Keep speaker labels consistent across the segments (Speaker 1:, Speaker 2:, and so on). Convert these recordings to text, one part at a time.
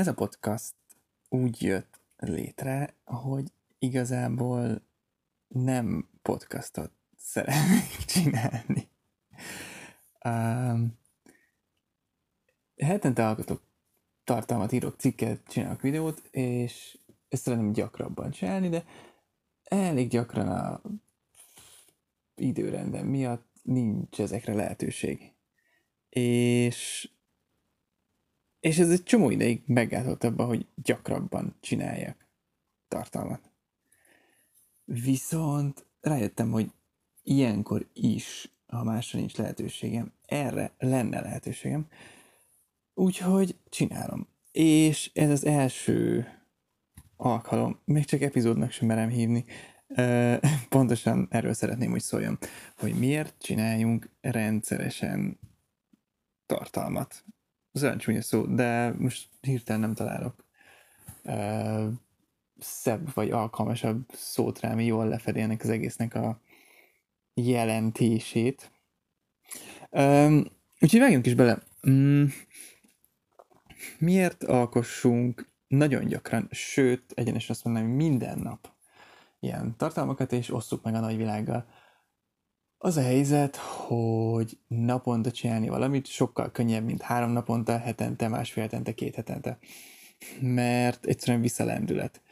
Speaker 1: ez a podcast úgy jött létre, hogy igazából nem podcastot szeretnék csinálni. Um, hetente alkotok tartalmat, írok cikket, csinálok videót, és ezt szeretném gyakrabban csinálni, de elég gyakran a időrendem miatt nincs ezekre lehetőség. És és ez egy csomó ideig meggátolt abban, hogy gyakrabban csináljak tartalmat. Viszont rájöttem, hogy ilyenkor is, ha másra nincs lehetőségem, erre lenne lehetőségem, úgyhogy csinálom. És ez az első alkalom, még csak epizódnak sem merem hívni, pontosan erről szeretném, hogy szóljon, hogy miért csináljunk rendszeresen tartalmat ez olyan csúnya szó, de most hirtelen nem találok uh, szebb vagy alkalmasabb szót rá, ami jól lefedi ennek az egésznek a jelentését. Um, úgyhogy vágjunk is bele. Mm, miért alkossunk nagyon gyakran, sőt, egyenesen azt mondanám, minden nap ilyen tartalmakat, és osszuk meg a nagyvilággal. Az a helyzet, hogy naponta csinálni valamit sokkal könnyebb, mint három naponta, hetente, másfél hetente, két hetente. Mert egyszerűen visszalendület.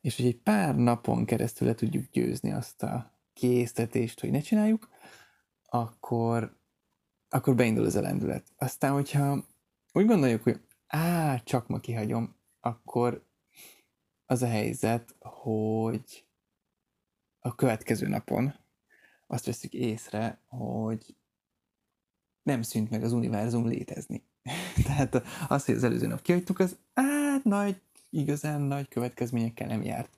Speaker 1: És hogy egy pár napon keresztül le tudjuk győzni azt a késztetést, hogy ne csináljuk, akkor, akkor beindul az a lendület. Aztán, hogyha úgy gondoljuk, hogy á, csak ma kihagyom, akkor az a helyzet, hogy a következő napon azt veszik észre, hogy nem szűnt meg az univerzum létezni. Tehát azt, hogy az előző nap kihagytuk, az hát nagy, igazán nagy következményekkel nem járt.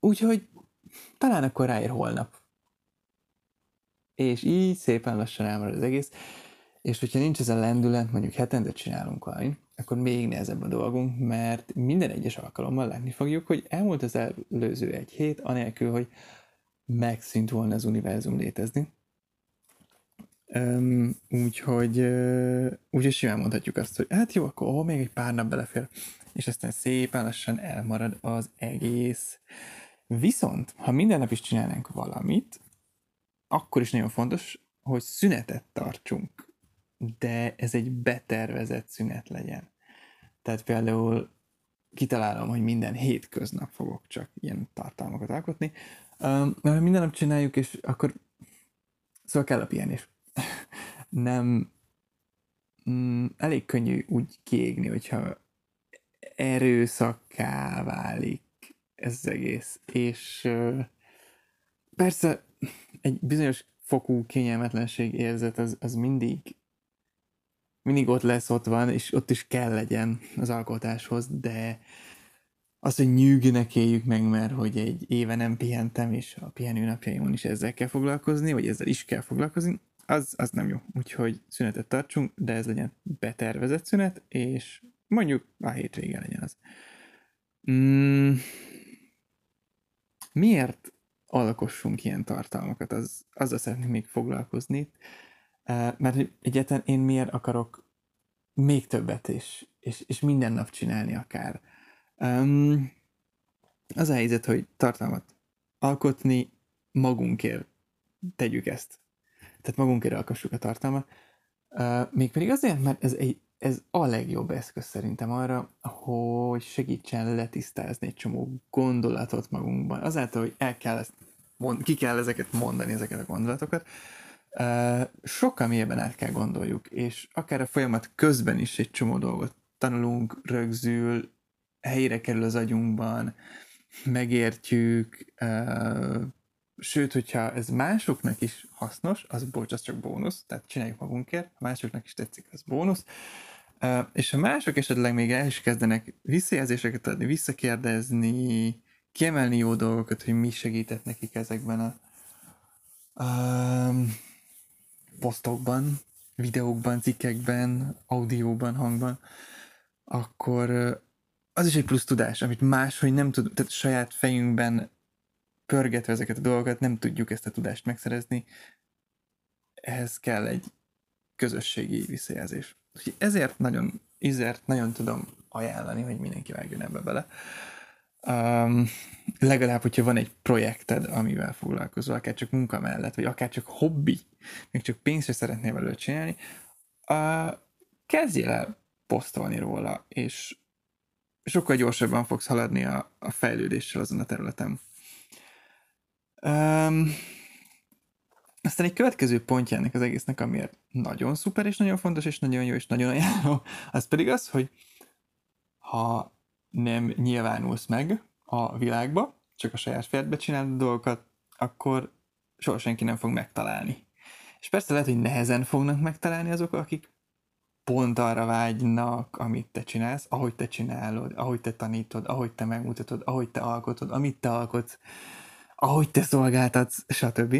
Speaker 1: Úgyhogy talán akkor ráér holnap. És így szépen lassan elmarad az egész. És hogyha nincs ez a lendület, mondjuk hetente csinálunk valamit, akkor még nehezebb a dolgunk, mert minden egyes alkalommal látni fogjuk, hogy elmúlt az előző egy hét, anélkül, hogy megszűnt volna az univerzum létezni. Um, úgyhogy, uh, úgyhogy simán mondhatjuk azt, hogy hát jó, akkor ó, még egy pár nap belefér, és aztán szépen lassan elmarad az egész. Viszont, ha minden nap is csinálnánk valamit, akkor is nagyon fontos, hogy szünetet tartsunk de ez egy betervezett szünet legyen. Tehát például kitalálom, hogy minden hétköznap fogok csak ilyen tartalmakat alkotni, mert minden nap csináljuk, és akkor szóval kell a pihenés. Nem mm, elég könnyű úgy kiégni, hogyha erőszakká válik ez az egész. És persze egy bizonyos fokú kényelmetlenség érzet az, az mindig mindig ott lesz, ott van, és ott is kell legyen az alkotáshoz, de azt, hogy nyűgnek éljük meg, mert hogy egy éve nem pihentem, és a pihenőnapjaimon is ezzel kell foglalkozni, vagy ezzel is kell foglalkozni, az, az nem jó. Úgyhogy szünetet tartsunk, de ez legyen betervezett szünet, és mondjuk a hétvége legyen az. Mm, miért alkossunk ilyen tartalmakat? Az, azzal szeretnék még foglalkozni mert egyáltalán én miért akarok még többet is, és, és minden nap csinálni akár. Um, az a helyzet, hogy tartalmat alkotni magunkért tegyük ezt. Tehát magunkért alkossuk a tartalmat. Uh, mégpedig azért, mert ez, egy, ez a legjobb eszköz szerintem arra, hogy segítsen letisztázni egy csomó gondolatot magunkban. Azáltal, hogy el kell ezt, mond, ki kell ezeket mondani, ezeket a gondolatokat, sokkal mélyebben át kell gondoljuk, és akár a folyamat közben is egy csomó dolgot tanulunk, rögzül, helyre kerül az agyunkban, megértjük, sőt, hogyha ez másoknak is hasznos, az bocs, az csak bónusz, tehát csináljuk magunkért, ha másoknak is tetszik, az bónusz, és ha mások esetleg még el is kezdenek visszajelzéseket adni, visszakérdezni, kiemelni jó dolgokat, hogy mi segített nekik ezekben a posztokban, videókban, cikkekben, audióban, hangban, akkor az is egy plusz tudás, amit máshogy nem tud, tehát saját fejünkben pörgetve ezeket a dolgokat nem tudjuk ezt a tudást megszerezni. Ehhez kell egy közösségi visszajelzés. Úgyhogy ezért nagyon, ezért nagyon tudom ajánlani, hogy mindenki vágjon ebbe bele. Um, legalább, hogyha van egy projekted, amivel foglalkozol, akár csak munka mellett, vagy akár csak hobbi, még csak pénzre szeretnél belőle csinálni, uh, kezdjél el posztolni róla, és sokkal gyorsabban fogsz haladni a, a fejlődéssel azon a területen. Um, aztán egy következő pontja ennek az egésznek, amiért nagyon szuper, és nagyon fontos, és nagyon jó, és nagyon ajánló, az pedig az, hogy ha nem nyilvánulsz meg a világba, csak a saját fejedbe csinálod dolgokat, akkor soha senki nem fog megtalálni. És persze lehet, hogy nehezen fognak megtalálni azok, akik pont arra vágynak, amit te csinálsz, ahogy te csinálod, ahogy te tanítod, ahogy te megmutatod, ahogy te alkotod, amit te alkotsz, ahogy te szolgáltatsz, stb.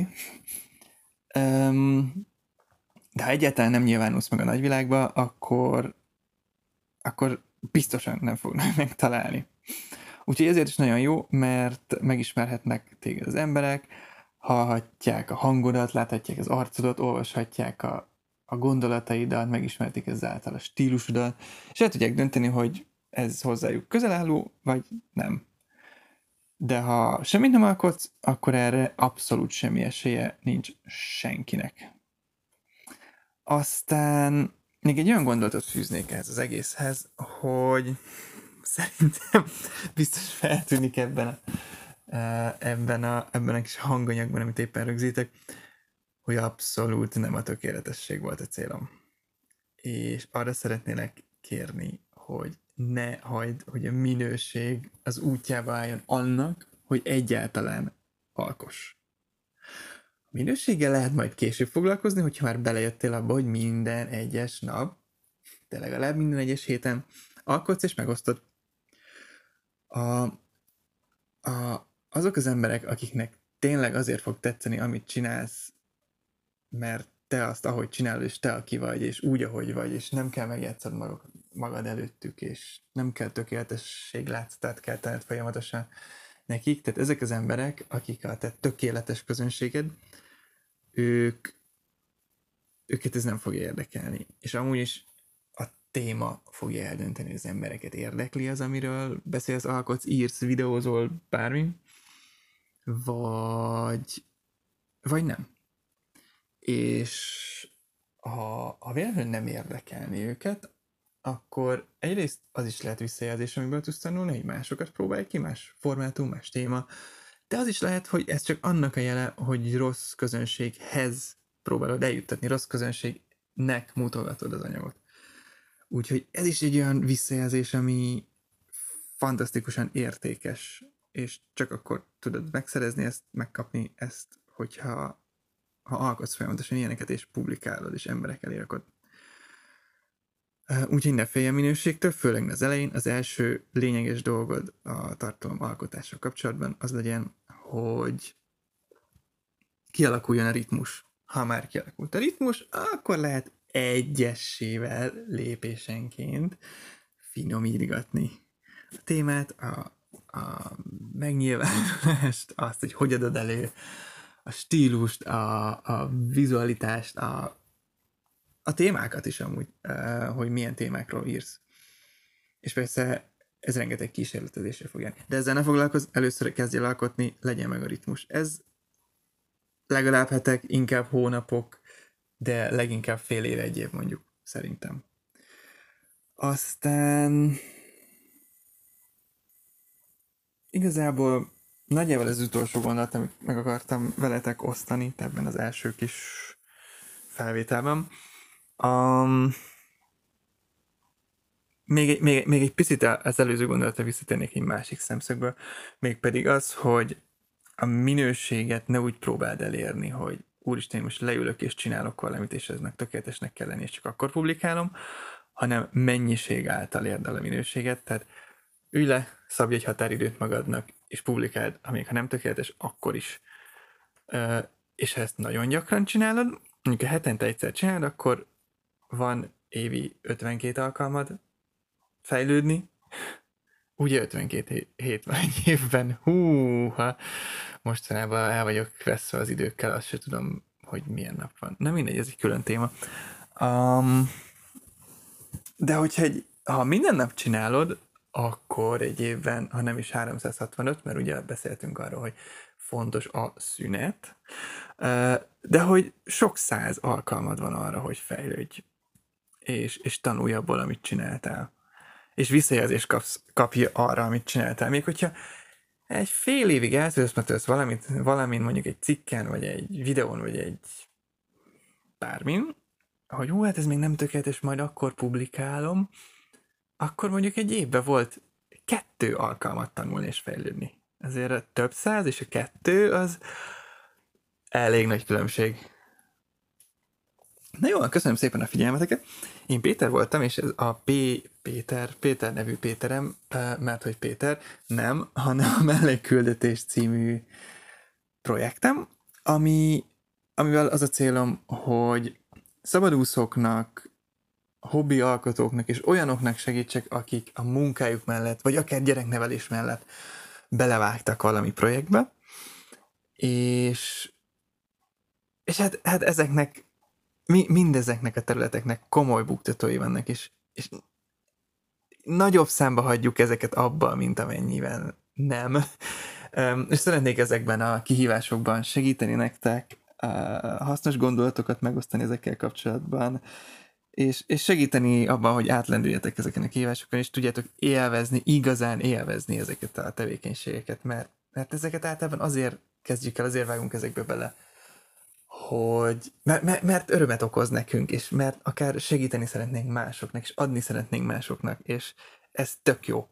Speaker 1: De ha egyáltalán nem nyilvánulsz meg a nagyvilágba, akkor, akkor biztosan nem fognak megtalálni. Úgyhogy ezért is nagyon jó, mert megismerhetnek téged az emberek, hallhatják a hangodat, láthatják az arcodat, olvashatják a, a gondolataidat, megismertik ezáltal a stílusodat, és el tudják dönteni, hogy ez hozzájuk közel álló, vagy nem. De ha semmit nem alkotsz, akkor erre abszolút semmi esélye nincs senkinek. Aztán még egy olyan gondolatot fűznék ehhez az egészhez, hogy szerintem biztos feltűnik ebben a, e, ebben a, ebben a kis hanganyagban, amit éppen rögzítek, hogy abszolút nem a tökéletesség volt a célom. És arra szeretnélek kérni, hogy ne hagyd, hogy a minőség az útjába álljon annak, hogy egyáltalán alkos. Minőséggel lehet majd később foglalkozni, hogyha már belejöttél abba, hogy minden egyes nap, de legalább minden egyes héten alkotsz és megosztod. A, a, azok az emberek, akiknek tényleg azért fog tetszeni, amit csinálsz, mert te azt, ahogy csinálod, és te aki vagy, és úgy, ahogy vagy, és nem kell megjátszad magad, magad előttük, és nem kell tökéletesség látszatát kell tenned folyamatosan nekik. Tehát ezek az emberek, akik a te tökéletes közönséged, ők, őket ez nem fog érdekelni. És amúgy is a téma fogja eldönteni, az embereket érdekli az, amiről beszélsz, alkotsz, írsz, videózol, bármi, vagy, vagy nem. És ha, ha véletlenül nem érdekelni őket, akkor egyrészt az is lehet visszajelzés, amiből tudsz tanulni, hogy másokat próbálj ki, más formátum, más téma, de az is lehet, hogy ez csak annak a jele, hogy rossz közönséghez próbálod eljuttatni, rossz közönségnek mutogatod az anyagot. Úgyhogy ez is egy olyan visszajelzés, ami fantasztikusan értékes, és csak akkor tudod megszerezni ezt, megkapni ezt, hogyha ha alkotsz folyamatosan ilyeneket, és publikálod, és emberek elé rakod. Úgyhogy ne félj a minőségtől, főleg az elején. Az első lényeges dolgod a tartalom alkotással kapcsolatban az legyen, hogy kialakuljon a ritmus. Ha már kialakult a ritmus, akkor lehet egyessével lépésenként finomítgatni a témát, a, a megnyilvánulást, azt, hogy hogy adod elő a stílust, a, a vizualitást, a, a témákat is amúgy, hogy milyen témákról írsz. És persze ez rengeteg kísérletezésre fog járni. De ezzel ne foglalkozz, először kezdjél alkotni, legyen meg a ritmus. Ez legalább hetek, inkább hónapok, de leginkább fél év, egy év mondjuk, szerintem. Aztán igazából nagyjából ez az utolsó gondolat, amit meg akartam veletek osztani ebben az első kis felvételben. Um, még, még, még egy picit az előző gondolatra visszatérnék egy másik szemszögből, mégpedig az, hogy a minőséget ne úgy próbáld elérni, hogy úristen, most leülök és csinálok valamit, és eznek tökéletesnek kell lenni, és csak akkor publikálom, hanem mennyiség által érd el a minőséget, tehát ülj le, szabj egy határidőt magadnak, és publikáld, amíg ha nem tökéletes, akkor is. Uh, és ha ezt nagyon gyakran csinálod, mondjuk a hetente egyszer csinálod, akkor van évi 52 alkalmad fejlődni, ugye 52 hét van egy évben, húha, mostanában el vagyok veszve az időkkel, azt se tudom, hogy milyen nap van. Na mindegy, ez egy külön téma. Um, de hogyha egy, ha minden nap csinálod, akkor egy évben, ha nem is 365, mert ugye beszéltünk arról, hogy fontos a szünet, de hogy sok száz alkalmad van arra, hogy fejlődj, és, és tanulj abból, amit csináltál. És visszajelzést kapsz, kapja arra, amit csináltál. Még hogyha egy fél évig eltöltesz valamit, valamint mondjuk egy cikken, vagy egy videón, vagy egy bármin, hogy hú, hát ez még nem tökéletes, majd akkor publikálom, akkor mondjuk egy évben volt kettő alkalmat tanulni és fejlődni. Ezért több száz, és a kettő az elég nagy különbség. Na jó, köszönöm szépen a figyelmeteket. Én Péter voltam, és ez a P. Péter, Péter nevű Péterem, mert hogy Péter, nem, hanem a Mellékküldetés című projektem, ami, amivel az a célom, hogy szabadúszóknak, hobbi alkotóknak és olyanoknak segítsek, akik a munkájuk mellett, vagy akár gyereknevelés mellett belevágtak valami projektbe, és, és hát, hát ezeknek, mi, mindezeknek a területeknek komoly buktatói vannak, és, és nagyobb számba hagyjuk ezeket abba, mint amennyivel nem. És szeretnék ezekben a kihívásokban segíteni nektek, hasznos gondolatokat megosztani ezekkel kapcsolatban, és, és segíteni abban, hogy átlendüljetek ezeken a kihívásokon, és tudjátok élvezni, igazán élvezni ezeket a tevékenységeket, mert, mert ezeket általában azért kezdjük el, azért vágunk ezekbe bele, hogy mert, mert, örömet okoz nekünk, és mert akár segíteni szeretnénk másoknak, és adni szeretnénk másoknak, és ez tök jó.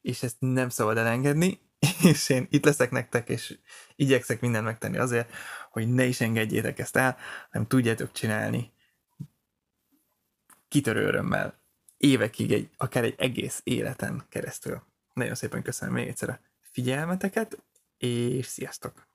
Speaker 1: És ezt nem szabad elengedni, és én itt leszek nektek, és igyekszek mindent megtenni azért, hogy ne is engedjétek ezt el, hanem tudjátok csinálni kitörő örömmel évekig, egy, akár egy egész életen keresztül. Nagyon szépen köszönöm még egyszer a figyelmeteket, és sziasztok!